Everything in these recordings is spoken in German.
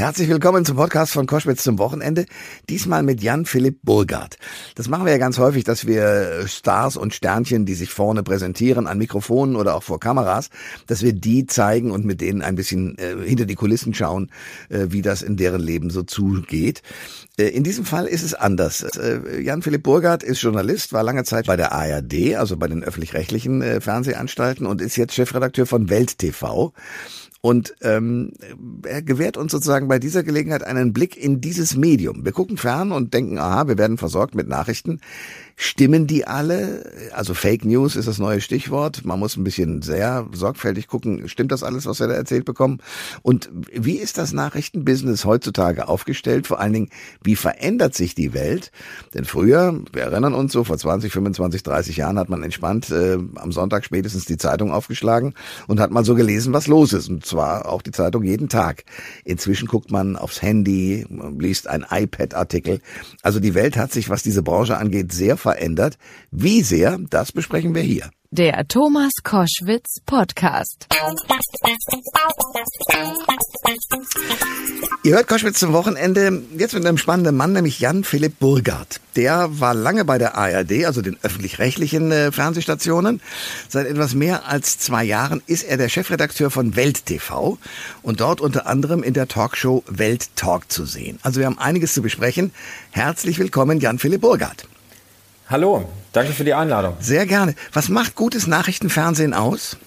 Herzlich willkommen zum Podcast von Koschwitz zum Wochenende. Diesmal mit Jan-Philipp Burgard. Das machen wir ja ganz häufig, dass wir Stars und Sternchen, die sich vorne präsentieren, an Mikrofonen oder auch vor Kameras, dass wir die zeigen und mit denen ein bisschen äh, hinter die Kulissen schauen, äh, wie das in deren Leben so zugeht. Äh, in diesem Fall ist es anders. Äh, Jan-Philipp Burgard ist Journalist, war lange Zeit bei der ARD, also bei den öffentlich-rechtlichen äh, Fernsehanstalten und ist jetzt Chefredakteur von Welt TV. Und ähm, er gewährt uns sozusagen bei dieser Gelegenheit einen Blick in dieses Medium. Wir gucken fern und denken, aha, wir werden versorgt mit Nachrichten. Stimmen die alle? Also Fake News ist das neue Stichwort. Man muss ein bisschen sehr sorgfältig gucken, stimmt das alles, was wir da erzählt bekommen? Und wie ist das Nachrichtenbusiness heutzutage aufgestellt? Vor allen Dingen, wie verändert sich die Welt? Denn früher, wir erinnern uns so, vor 20, 25, 30 Jahren hat man entspannt äh, am Sonntag spätestens die Zeitung aufgeschlagen und hat mal so gelesen, was los ist. Und zwar auch die Zeitung jeden Tag. Inzwischen guckt man aufs Handy, liest ein iPad-Artikel. Also die Welt hat sich, was diese Branche angeht, sehr verändert. Wie sehr, das besprechen wir hier. Der Thomas Koschwitz Podcast. Ihr hört Koschwitz zum Wochenende jetzt mit einem spannenden Mann, nämlich Jan Philipp Burgard. Der war lange bei der ARD, also den öffentlich-rechtlichen äh, Fernsehstationen. Seit etwas mehr als zwei Jahren ist er der Chefredakteur von Welt TV und dort unter anderem in der Talkshow Welt Talk zu sehen. Also wir haben einiges zu besprechen. Herzlich willkommen, Jan Philipp Burgard. Hallo, danke für die Einladung. Sehr gerne. Was macht gutes Nachrichtenfernsehen aus?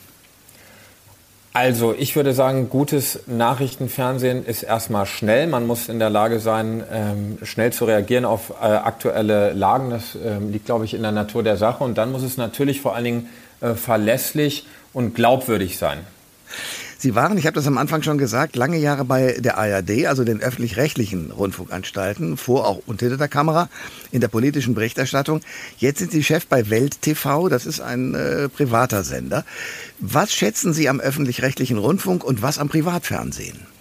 Also, ich würde sagen, gutes Nachrichtenfernsehen ist erstmal schnell. Man muss in der Lage sein, ähm, schnell zu reagieren auf äh, aktuelle Lagen. Das ähm, liegt, glaube ich, in der Natur der Sache. Und dann muss es natürlich vor allen Dingen äh, verlässlich und glaubwürdig sein. Sie waren, ich habe das am Anfang schon gesagt, lange Jahre bei der ARD, also den öffentlich-rechtlichen Rundfunkanstalten, vor auch und hinter der Kamera, in der politischen Berichterstattung. Jetzt sind Sie Chef bei Welt TV, das ist ein äh, privater Sender. Was schätzen Sie am öffentlich-rechtlichen Rundfunk und was am Privatfernsehen?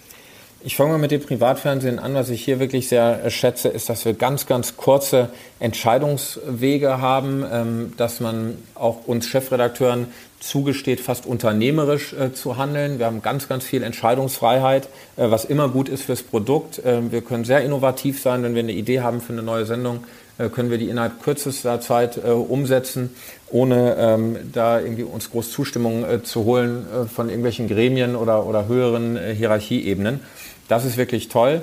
Ich fange mal mit dem Privatfernsehen an. Was ich hier wirklich sehr schätze, ist, dass wir ganz, ganz kurze Entscheidungswege haben, ähm, dass man auch uns Chefredakteuren zugesteht, fast unternehmerisch äh, zu handeln. Wir haben ganz, ganz viel Entscheidungsfreiheit, äh, was immer gut ist fürs Produkt. Äh, wir können sehr innovativ sein, wenn wir eine Idee haben für eine neue Sendung, äh, können wir die innerhalb kürzester Zeit äh, umsetzen, ohne ähm, da irgendwie uns groß Zustimmung äh, zu holen von irgendwelchen Gremien oder, oder höheren Hierarchieebenen. Das ist wirklich toll.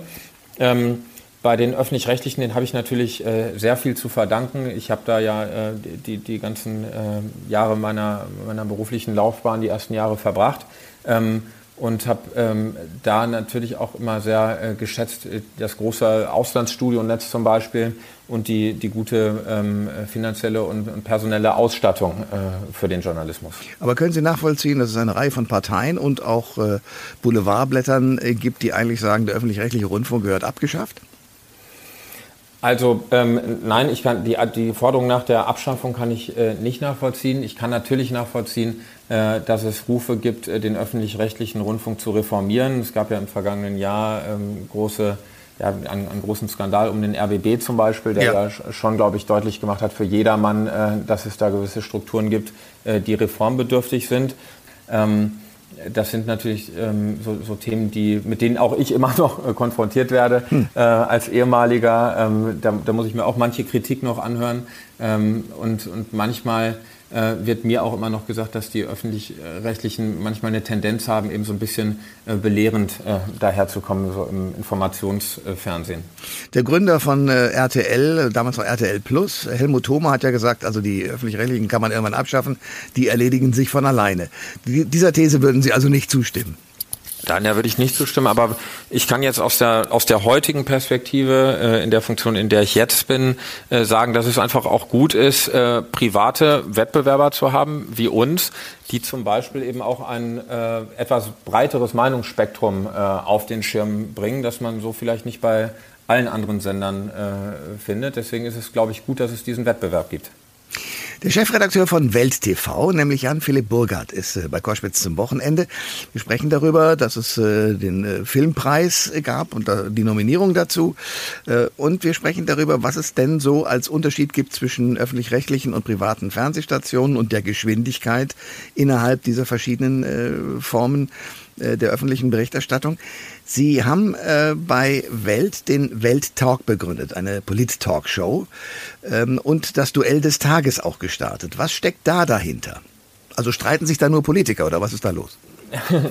Ähm, bei den öffentlich-rechtlichen, den habe ich natürlich äh, sehr viel zu verdanken. Ich habe da ja äh, die, die ganzen äh, Jahre meiner, meiner beruflichen Laufbahn, die ersten Jahre verbracht. Ähm, und habe ähm, da natürlich auch immer sehr äh, geschätzt, äh, das große Auslandsstudionnetz zum Beispiel und die, die gute ähm, finanzielle und, und, personelle Ausstattung äh, für den Journalismus. Aber können Sie nachvollziehen, dass es eine Reihe von Parteien und auch äh, Boulevardblättern äh, gibt, die eigentlich sagen, der öffentlich-rechtliche Rundfunk gehört abgeschafft? Also ähm, nein, ich kann die, die Forderung nach der Abschaffung kann ich äh, nicht nachvollziehen. Ich kann natürlich nachvollziehen, dass es Rufe gibt, äh, den öffentlich-rechtlichen Rundfunk zu reformieren. Es gab ja im vergangenen Jahr ähm, große ja, einen, einen, großen Skandal um den RBB zum Beispiel, der ja, ja schon, glaube ich, deutlich gemacht hat für jedermann, äh, dass es da gewisse Strukturen gibt, äh, die reformbedürftig sind. Ähm, das sind natürlich ähm, so, so, Themen, die, mit denen auch ich immer noch äh, konfrontiert werde hm. äh, als ehemaliger. Ähm, da, da, muss ich mir auch manche Kritik noch anhören. Ähm, und, und manchmal äh, wird mir auch immer noch gesagt, dass die öffentlich-rechtlichen manchmal eine Tendenz haben, eben so ein bisschen äh, belehrend äh, daherzukommen, so im Informationsfernsehen. Der Gründer von RTL, damals war RTL Plus, Helmut Thoma, hat ja gesagt, also die öffentlich-rechtlichen kann man irgendwann abschaffen, die erledigen sich von alleine. dieser These würden Sie also nicht zustimmen? Nein, da würde ich nicht zustimmen, aber ich kann jetzt aus der, aus der heutigen Perspektive, äh, in der Funktion, in der ich jetzt bin, äh, sagen, dass es einfach auch gut ist, äh, private Wettbewerber zu haben, wie uns, die zum Beispiel eben auch ein äh, etwas breiteres Meinungsspektrum äh, auf den Schirm bringen, das man so vielleicht nicht bei allen anderen Sendern äh, findet. Deswegen ist es, glaube ich, gut, dass es diesen Wettbewerb gibt. Der Chefredakteur von Welt TV, nämlich Jan-Philipp Burgard, ist äh, bei Koschwitz zum Wochenende. Wir sprechen darüber, dass es äh, den äh, Filmpreis gab und die Nominierung dazu. Und wir sprechen darüber, was es denn so als Unterschied gibt zwischen öffentlich-rechtlichen und privaten Fernsehstationen und der Geschwindigkeit innerhalb dieser verschiedenen Formen der öffentlichen Berichterstattung. Sie haben äh, bei Welt den Welttalk begründet, eine Polit-Talk-Show ähm, und das Duell des Tages auch gestartet. Was steckt da dahinter? Also streiten sich da nur Politiker oder was ist da los?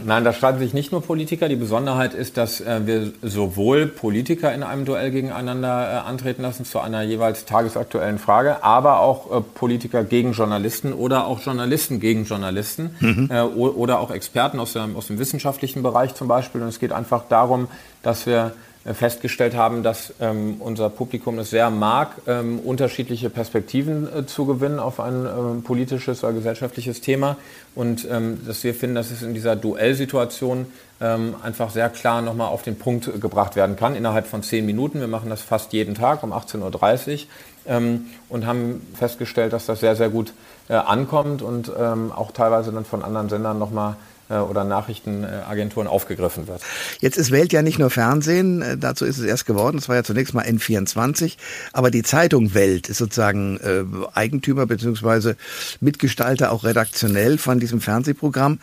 Nein, da streiten sich nicht nur Politiker. Die Besonderheit ist, dass äh, wir sowohl Politiker in einem Duell gegeneinander äh, antreten lassen zu einer jeweils tagesaktuellen Frage, aber auch äh, Politiker gegen Journalisten oder auch Journalisten gegen Journalisten mhm. Äh, oder auch Experten aus, dem, aus dem wissenschaftlichen Bereich zum Beispiel. Und es geht einfach darum, dass wir festgestellt haben, dass ähm, unser Publikum es sehr mag, ähm, unterschiedliche Perspektiven äh, zu gewinnen auf ein äh, politisches oder gesellschaftliches Thema und ähm, dass wir finden, dass es in dieser Duellsituation ähm, einfach sehr klar nochmal auf den Punkt gebracht werden kann innerhalb von zehn Minuten. Wir machen das fast jeden Tag um 18.30 Uhr ähm, und haben festgestellt, dass das sehr, sehr gut äh, ankommt und ähm, auch teilweise dann von anderen Sendern nochmal äh, oder Nachrichtenagenturen aufgegriffen wird. Jetzt ist Welt ja nicht nur Fernsehen, äh, dazu ist es erst geworden, es war ja zunächst mal N24, aber die Zeitung Welt ist sozusagen äh, Eigentümer bzw. Mitgestalter auch redaktionell von diesem Fernsehprogramm.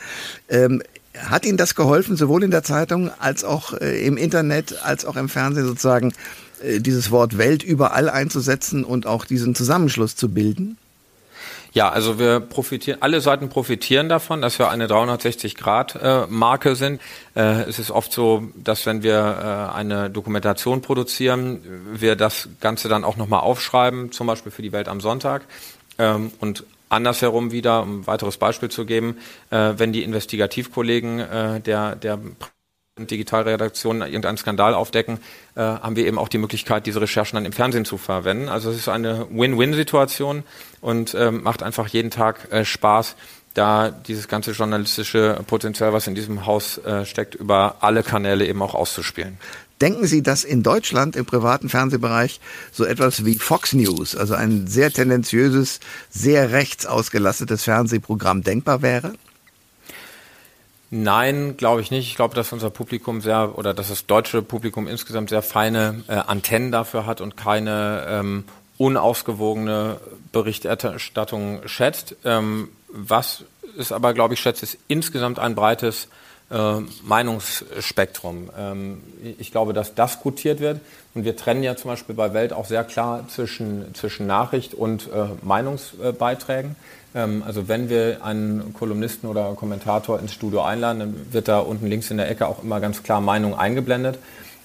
Ähm, hat Ihnen das geholfen, sowohl in der Zeitung als auch äh, im Internet, als auch im Fernsehen sozusagen äh, dieses Wort Welt überall einzusetzen und auch diesen Zusammenschluss zu bilden? Ja, also wir profitieren, alle Seiten profitieren davon, dass wir eine 360-Grad-Marke sind. Äh, es ist oft so, dass wenn wir äh, eine Dokumentation produzieren, wir das Ganze dann auch nochmal aufschreiben, zum Beispiel für die Welt am Sonntag. Ähm, und andersherum wieder, um ein weiteres Beispiel zu geben, äh, wenn die Investigativkollegen der, der Digitalredaktionen irgendeinen Skandal aufdecken, äh, haben wir eben auch die Möglichkeit, diese Recherchen dann im Fernsehen zu verwenden. Also es ist eine Win-Win-Situation und äh, macht einfach jeden Tag äh, Spaß, da dieses ganze journalistische Potenzial, was in diesem Haus äh, steckt, über alle Kanäle eben auch auszuspielen. Denken Sie, dass in Deutschland im privaten Fernsehbereich so etwas wie Fox News, also ein sehr tendenziöses, sehr rechts ausgelastetes Fernsehprogramm denkbar wäre? Nein, glaube ich nicht. Ich glaube, dass unser Publikum sehr oder dass das deutsche Publikum insgesamt sehr feine äh, Antennen dafür hat und keine ähm, unausgewogene Berichterstattung schätzt. Ähm, was es aber, glaube ich, schätzt, ist insgesamt ein breites äh, Meinungsspektrum. Ähm, ich glaube, dass das gutiert wird. Und wir trennen ja zum Beispiel bei Welt auch sehr klar zwischen, zwischen Nachricht und äh, Meinungsbeiträgen. Ähm, also wenn wir einen Kolumnisten oder Kommentator ins Studio einladen, dann wird da unten links in der Ecke auch immer ganz klar Meinung eingeblendet.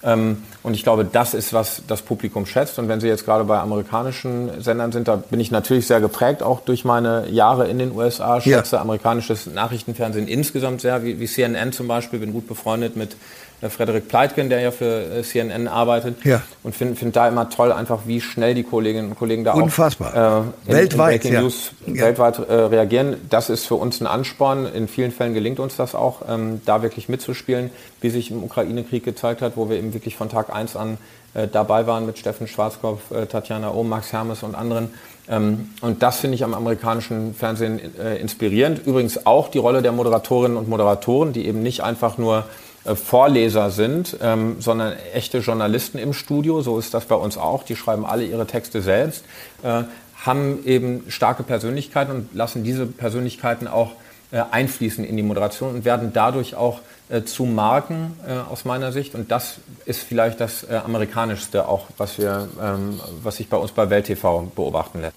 Ähm, und ich glaube, das ist, was das Publikum schätzt. Und wenn Sie jetzt gerade bei amerikanischen Sendern sind, da bin ich natürlich sehr geprägt, auch durch meine Jahre in den USA. Schätze ja. amerikanisches Nachrichtenfernsehen insgesamt sehr, wie, wie CNN zum Beispiel. Bin gut befreundet mit Frederik Pleitgen, der ja für äh, CNN arbeitet. Ja. Und finde find da immer toll, einfach wie schnell die Kolleginnen und Kollegen da Unfassbar. auch äh, in, weltweit, in ja. News ja. weltweit äh, reagieren. Das ist für uns ein Ansporn. In vielen Fällen gelingt uns das auch, ähm, da wirklich mitzuspielen, wie sich im Ukraine-Krieg gezeigt hat, wo wir eben wirklich von Tag 1 an äh, dabei waren mit Steffen Schwarzkopf, äh, Tatjana Ohm, Max Hermes und anderen. Ähm, und das finde ich am amerikanischen Fernsehen inspirierend. Übrigens auch die Rolle der Moderatorinnen und Moderatoren, die eben nicht einfach nur äh, Vorleser sind, ähm, sondern echte Journalisten im Studio. So ist das bei uns auch. Die schreiben alle ihre Texte selbst, äh, haben eben starke Persönlichkeiten und lassen diese Persönlichkeiten auch äh, einfließen in die Moderation und werden dadurch auch äh, zu Marken äh, aus meiner Sicht. Und das ist vielleicht das äh, amerikanischste auch, was wir, ähm, was sich bei uns bei Welt TV beobachten lässt.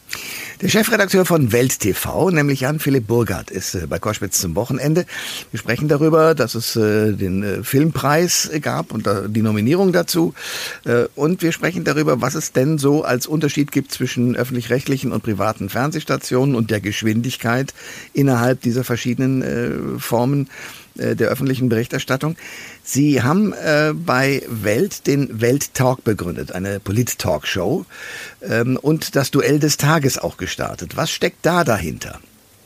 Der Chefredakteur von Welt TV, nämlich Jan-Philipp Burgert, ist äh, bei Koschwitz zum Wochenende. Wir sprechen darüber, dass es äh, den Filmpreis gab und die Nominierung dazu. Und wir sprechen darüber, was es denn so als Unterschied gibt zwischen öffentlich-rechtlichen und privaten Fernsehstationen und der Geschwindigkeit innerhalb dieser verschiedenen Formen äh, der öffentlichen Berichterstattung. Sie haben äh, bei Welt den Welttalk begründet, eine Polit-Talk-Show ähm, und das Duell des Tages auch gestartet. Was steckt da dahinter?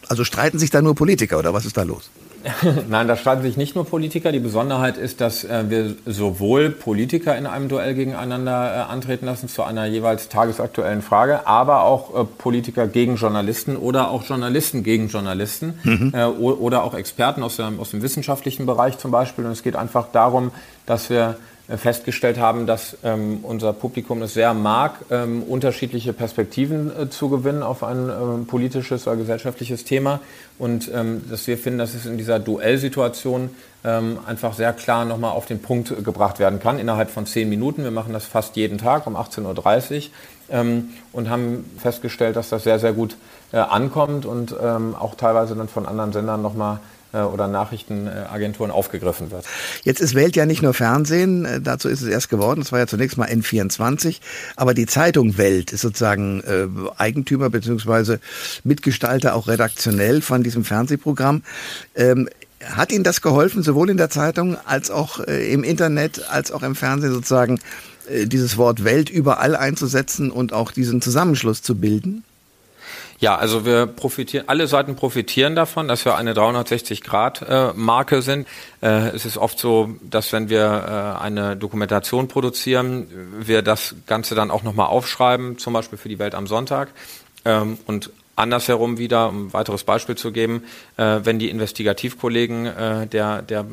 Also streiten sich da nur Politiker oder was ist da los? Nein, da streiten sich nicht nur Politiker. Die Besonderheit ist, dass äh, wir sowohl Politiker in einem Duell gegeneinander äh, antreten lassen zu einer jeweils tagesaktuellen Frage, aber auch äh, Politiker gegen Journalisten oder auch Journalisten gegen Journalisten mhm. Äh, oder auch Experten aus, der, aus dem wissenschaftlichen Bereich zum Beispiel. Und es geht einfach darum, dass wir festgestellt haben, dass ähm, unser Publikum es sehr mag, ähm, unterschiedliche Perspektiven äh, zu gewinnen auf ein ähm, politisches oder gesellschaftliches Thema und ähm, dass wir finden, dass es in dieser Duellsituation ähm, einfach sehr klar nochmal auf den Punkt gebracht werden kann innerhalb von zehn Minuten. Wir machen das fast jeden Tag um 18.30 Uhr ähm, und haben festgestellt, dass das sehr, sehr gut äh, ankommt und auch teilweise dann von anderen Sendern nochmal äh, oder Nachrichtenagenturen aufgegriffen wird. Jetzt ist Welt ja nicht nur Fernsehen, äh, dazu ist es erst geworden, das war ja zunächst mal N24, aber die Zeitung Welt ist sozusagen äh, Eigentümer beziehungsweise Mitgestalter auch redaktionell von diesem Fernsehprogramm. Ähm, hat Ihnen das geholfen, sowohl in der Zeitung als auch äh, im Internet, als auch im Fernsehen sozusagen äh, dieses Wort Welt überall einzusetzen und auch diesen Zusammenschluss zu bilden? Ja, also wir profitieren, alle Seiten profitieren davon, dass wir eine 360-Grad-Marke äh, sind. Äh, es ist oft so, dass wenn wir äh, eine Dokumentation produzieren, wir das Ganze dann auch nochmal aufschreiben, zum Beispiel für die Welt am Sonntag. Ähm, und andersherum wieder, um ein weiteres Beispiel zu geben, äh, wenn die Investigativkollegen äh, der, der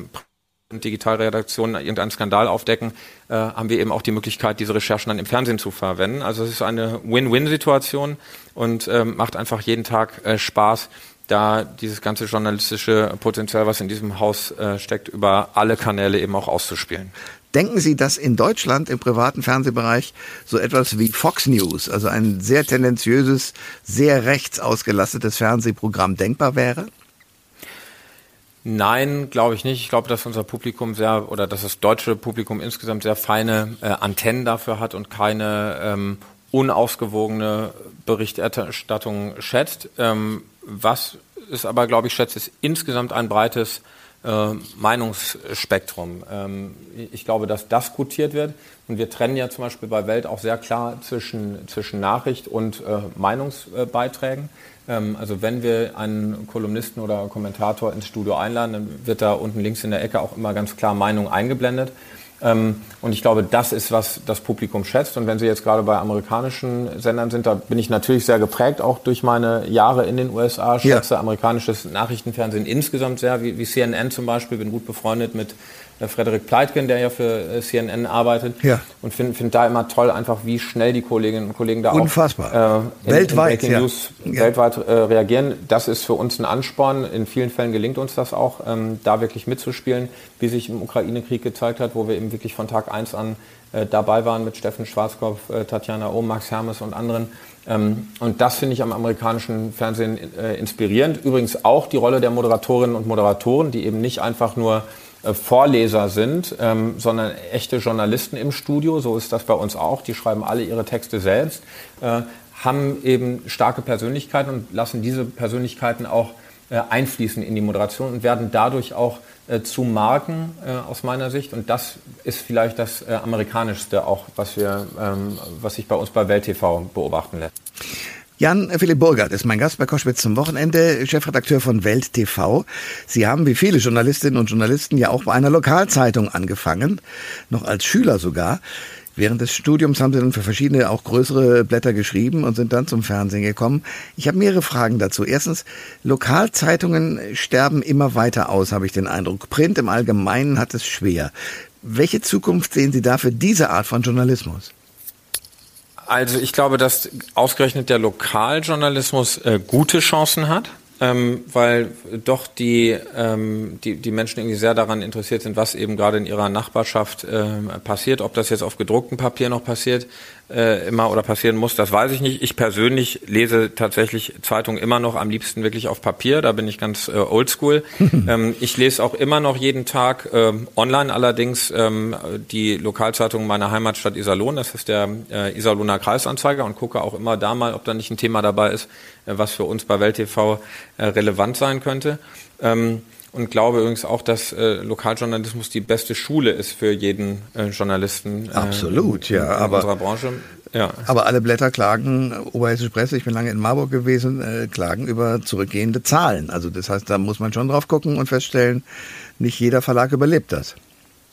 Digitalredaktionen irgendeinen Skandal aufdecken, äh, haben wir eben auch die Möglichkeit, diese Recherchen dann im Fernsehen zu verwenden. Also es ist eine Win-Win-Situation und ähm, macht einfach jeden Tag äh, Spaß, da dieses ganze journalistische Potenzial, was in diesem Haus äh, steckt, über alle Kanäle eben auch auszuspielen. Denken Sie, dass in Deutschland im privaten Fernsehbereich so etwas wie Fox News, also ein sehr tendenziöses, sehr rechts ausgelastetes Fernsehprogramm denkbar wäre? Nein, glaube ich nicht. Ich glaube, dass unser Publikum sehr oder dass das deutsche Publikum insgesamt sehr feine äh, Antennen dafür hat und keine ähm, unausgewogene Berichterstattung schätzt. Ähm, was es aber, glaube ich, schätzt, ist insgesamt ein breites äh, Meinungsspektrum. Ähm, ich glaube, dass das gutiert wird. Und wir trennen ja zum Beispiel bei Welt auch sehr klar zwischen, zwischen Nachricht und äh, Meinungsbeiträgen. Ähm, also wenn wir einen Kolumnisten oder Kommentator ins Studio einladen, dann wird da unten links in der Ecke auch immer ganz klar Meinung eingeblendet. Ähm, und ich glaube, das ist, was das Publikum schätzt. Und wenn Sie jetzt gerade bei amerikanischen Sendern sind, da bin ich natürlich sehr geprägt, auch durch meine Jahre in den USA. Schätze ja. amerikanisches Nachrichtenfernsehen insgesamt sehr, wie, wie CNN zum Beispiel. Bin gut befreundet mit Frederik Pleitgen, der ja für äh, CNN arbeitet. Ja. Und finde find da immer toll, einfach wie schnell die Kolleginnen und Kollegen da Unfassbar. auch äh, in, weltweit, in ja. News ja. weltweit äh, reagieren. Das ist für uns ein Ansporn. In vielen Fällen gelingt uns das auch, ähm, da wirklich mitzuspielen, wie sich im Ukraine-Krieg gezeigt hat, wo wir eben wirklich von Tag eins an äh, dabei waren mit Steffen Schwarzkopf, äh, Tatjana Ohm, Max Hermes und anderen. Ähm, und das finde ich am amerikanischen Fernsehen inspirierend. Übrigens auch die Rolle der Moderatorinnen und Moderatoren, die eben nicht einfach nur äh, Vorleser sind, ähm, sondern echte Journalisten im Studio. So ist das bei uns auch. Die schreiben alle ihre Texte selbst, äh, haben eben starke Persönlichkeiten und lassen diese Persönlichkeiten auch äh, einfließen in die Moderation und werden dadurch auch äh, zu Marken äh, aus meiner Sicht. Und das ist vielleicht das äh, amerikanischste auch, was wir, ähm, was sich bei uns bei Welt TV beobachten lässt. Jan Philipp Burgert ist mein Gast bei Koschwitz zum Wochenende, Chefredakteur von Welt TV. Sie haben wie viele Journalistinnen und Journalisten ja auch bei einer Lokalzeitung angefangen, noch als Schüler sogar. Während des Studiums haben Sie dann für verschiedene auch größere Blätter geschrieben und sind dann zum Fernsehen gekommen. Ich habe mehrere Fragen dazu. Erstens, Lokalzeitungen sterben immer weiter aus, habe ich den Eindruck. Print im Allgemeinen hat es schwer. Welche Zukunft sehen Sie da für diese Art von Journalismus? Also ich glaube, dass ausgerechnet der Lokaljournalismus äh, gute Chancen hat. Ähm, weil doch die, ähm, die, die Menschen irgendwie sehr daran interessiert sind, was eben gerade in ihrer Nachbarschaft ähm, passiert. Ob das jetzt auf gedrucktem Papier noch passiert, äh, immer oder passieren muss, das weiß ich nicht. Ich persönlich lese tatsächlich Zeitungen immer noch am liebsten wirklich auf Papier. Da bin ich ganz äh, oldschool. ähm, ich lese auch immer noch jeden Tag äh, online allerdings ähm, die Lokalzeitung meiner Heimatstadt Iserlohn. Das ist der äh, Iserlohner Kreisanzeiger und gucke auch immer da mal, ob da nicht ein Thema dabei ist, was für uns bei Welt TV äh, relevant sein könnte. Ähm, und glaube übrigens auch, dass äh, Lokaljournalismus die beste Schule ist für jeden äh, Journalisten. Äh, Absolut, ja. In, in aber, unserer Branche. Ja. Aber alle Blätter klagen, Oberhessische Presse, ich bin lange in Marburg gewesen, äh, klagen über zurückgehende Zahlen. Also das heißt, da muss man schon drauf gucken und feststellen, nicht jeder Verlag überlebt das.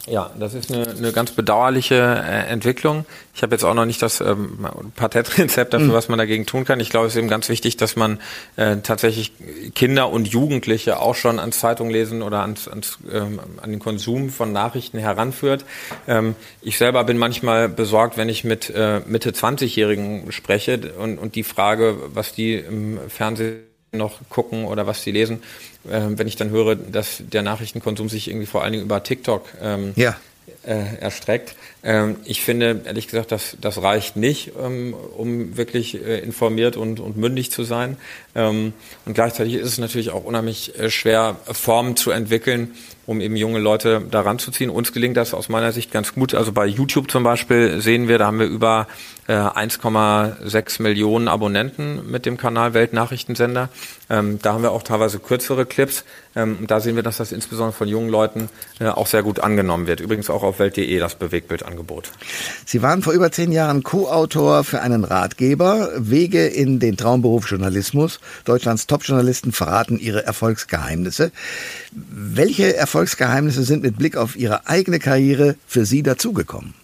Ja, das ist eine, eine ganz bedauerliche äh, Entwicklung. Ich habe jetzt auch noch nicht das ähm, Patentrezept dafür, mhm. was man dagegen tun kann. Ich glaube, es ist eben ganz wichtig, dass man äh, tatsächlich Kinder und Jugendliche auch schon ans Zeitung lesen oder ans, ans, ähm, an den Konsum von Nachrichten heranführt. Ähm, ich selber bin manchmal besorgt, wenn ich mit äh, Mitte 20-Jährigen spreche und, und die Frage, was die im Fernsehen noch gucken oder was sie lesen, äh, wenn ich dann höre, dass der Nachrichtenkonsum sich irgendwie vor allen Dingen über TikTok ähm, ja. Äh, erstreckt. Ähm, ich finde, ehrlich gesagt, das, das reicht nicht, ähm, um wirklich äh, informiert und, und mündig zu sein. Ähm, und gleichzeitig ist es natürlich auch unheimlich äh, schwer, Formen zu entwickeln, um eben junge Leute daran zu ziehen. Uns gelingt das aus meiner Sicht ganz gut. Also bei YouTube zum Beispiel sehen wir, da haben wir über 1,6 äh, Millionen Abonnenten mit dem Kanal Weltnachrichtensender. Ähm, da haben wir auch teilweise kürzere Clips. Ähm, da sehen wir, dass das insbesondere von jungen Leuten äh, auch sehr gut angenommen wird. Übrigens auch auf Welt.de das Bewegtbildangebot. Sie waren vor über zehn Jahren Co-Autor für einen Ratgeber Wege in den Traumberuf Journalismus. Deutschlands Top-Journalisten verraten ihre Erfolgsgeheimnisse. Welche Erfolgsgeheimnisse sind mit Blick auf Ihre eigene Karriere für Sie dazugekommen?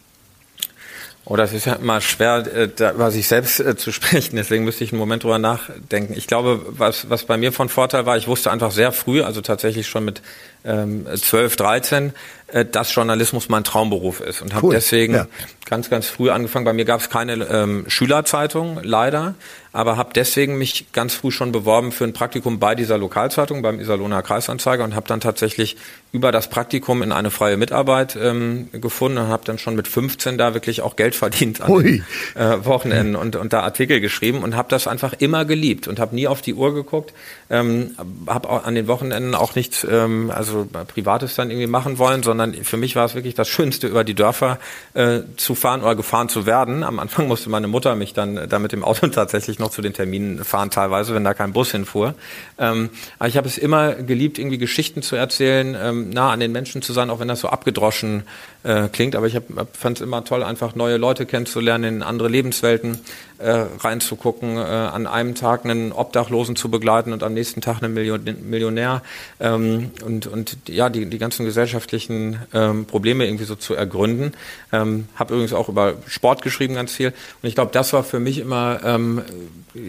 Oh, das ist ja immer schwer, äh, da über sich selbst äh, zu sprechen. Deswegen müsste ich einen Moment drüber nachdenken. Ich glaube, was, was bei mir von Vorteil war, ich wusste einfach sehr früh, also tatsächlich schon mit ähm, 12, 13, äh, dass Journalismus mein Traumberuf ist und habe cool. deswegen ja. ganz, ganz früh angefangen. Bei mir gab es keine ähm, Schülerzeitung, leider, aber habe deswegen mich ganz früh schon beworben für ein Praktikum bei dieser Lokalzeitung, beim Iserlohner Kreisanzeiger und habe dann tatsächlich über das Praktikum in eine freie Mitarbeit ähm, gefunden und habe dann schon mit 15 da wirklich auch Geld verdient an den, äh, Wochenenden und, und da Artikel geschrieben und habe das einfach immer geliebt und habe nie auf die Uhr geguckt, ähm, habe an den Wochenenden auch nichts, ähm, also Privates dann irgendwie machen wollen, sondern sondern für mich war es wirklich das Schönste, über die Dörfer äh, zu fahren oder gefahren zu werden. Am Anfang musste meine Mutter mich dann äh, da mit dem Auto tatsächlich noch zu den Terminen fahren, teilweise, wenn da kein Bus hinfuhr. Ähm, aber ich habe es immer geliebt, irgendwie Geschichten zu erzählen, ähm, nah an den Menschen zu sein, auch wenn das so abgedroschen äh, klingt. Aber ich fand es immer toll, einfach neue Leute kennenzulernen, in andere Lebenswelten äh, reinzugucken, äh, an einem Tag einen Obdachlosen zu begleiten und am nächsten Tag einen Million Millionär ähm, und, und ja, die, die ganzen gesellschaftlichen ähm, Probleme irgendwie so zu ergründen. Ähm, habe übrigens auch über Sport geschrieben ganz viel und ich glaube, das war für mich immer, ähm,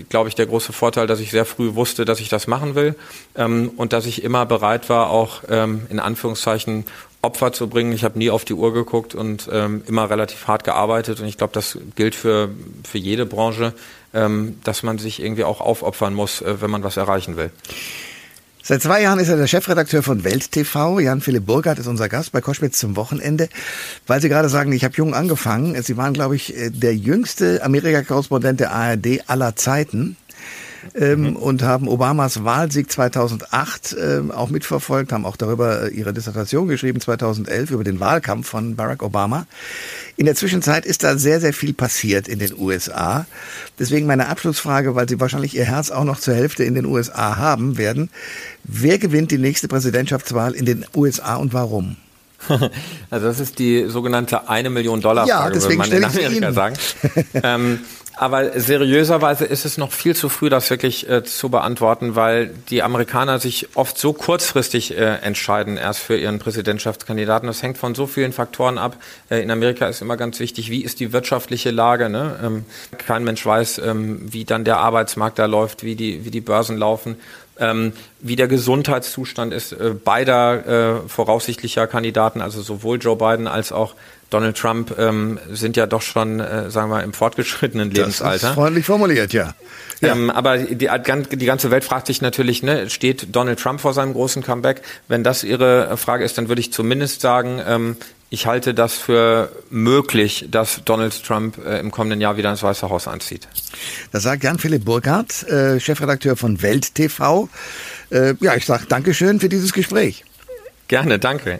glaube ich, der große Vorteil, dass ich sehr früh wusste, dass ich das machen will ähm, und dass ich immer bereit war, auch ähm, in Anführungszeichen Opfer zu bringen. Ich habe nie auf die Uhr geguckt und ähm, immer relativ hart gearbeitet. Und ich glaube, das gilt für, für jede Branche, ähm, dass man sich irgendwie auch aufopfern muss, äh, wenn man was erreichen will. Seit zwei Jahren ist er der Chefredakteur von Welt TV. Jan-Philipp Burkhardt ist unser Gast bei Koschwitz zum Wochenende. Weil Sie gerade sagen, ich habe jung angefangen. Sie waren, glaube ich, äh, der jüngste Amerika-Korrespondent der ARD aller Zeiten ähm, mhm. und haben Obamas Wahlsieg 2008 ähm, auch mitverfolgt, haben auch darüber äh, ihre Dissertation geschrieben 2011 über den Wahlkampf von Barack Obama. In der Zwischenzeit ist da sehr, sehr viel passiert in den USA. Deswegen meine Abschlussfrage, weil Sie wahrscheinlich Ihr Herz auch noch zur Hälfte in den USA haben werden. Wer gewinnt die nächste Präsidentschaftswahl in den USA und warum? Also das ist die sogenannte eine Million Dollar Frage, ja, deswegen würde man in Amerika sagen. ähm, aber seriöserweise ist es noch viel zu früh, das wirklich äh, zu beantworten, weil die Amerikaner sich oft so kurzfristig äh, entscheiden erst für ihren Präsidentschaftskandidaten. Das hängt von so vielen Faktoren ab. Äh, in Amerika ist immer ganz wichtig, wie ist die wirtschaftliche Lage. Ne? Ähm, kein Mensch weiß, ähm, wie dann der Arbeitsmarkt da läuft, wie die, wie die Börsen laufen. Ähm, wie der Gesundheitszustand ist äh, beider äh, voraussichtlicher Kandidaten, also sowohl Joe Biden als auch Donald Trump ähm, sind ja doch schon, äh, sagen wir, im fortgeschrittenen Lebensalter. Das ist freundlich formuliert, ja. ja. Ähm, aber die, die ganze Welt fragt sich natürlich, ne, steht Donald Trump vor seinem großen Comeback? Wenn das Ihre Frage ist, dann würde ich zumindest sagen, ähm, ich halte das für möglich, dass Donald Trump äh, im kommenden Jahr wieder ins Weiße Haus anzieht. Das sagt Jan-Philipp Burkhardt, äh, Chefredakteur von Welt TV. Äh, ja, ich sage Dankeschön für dieses Gespräch. Gerne, danke.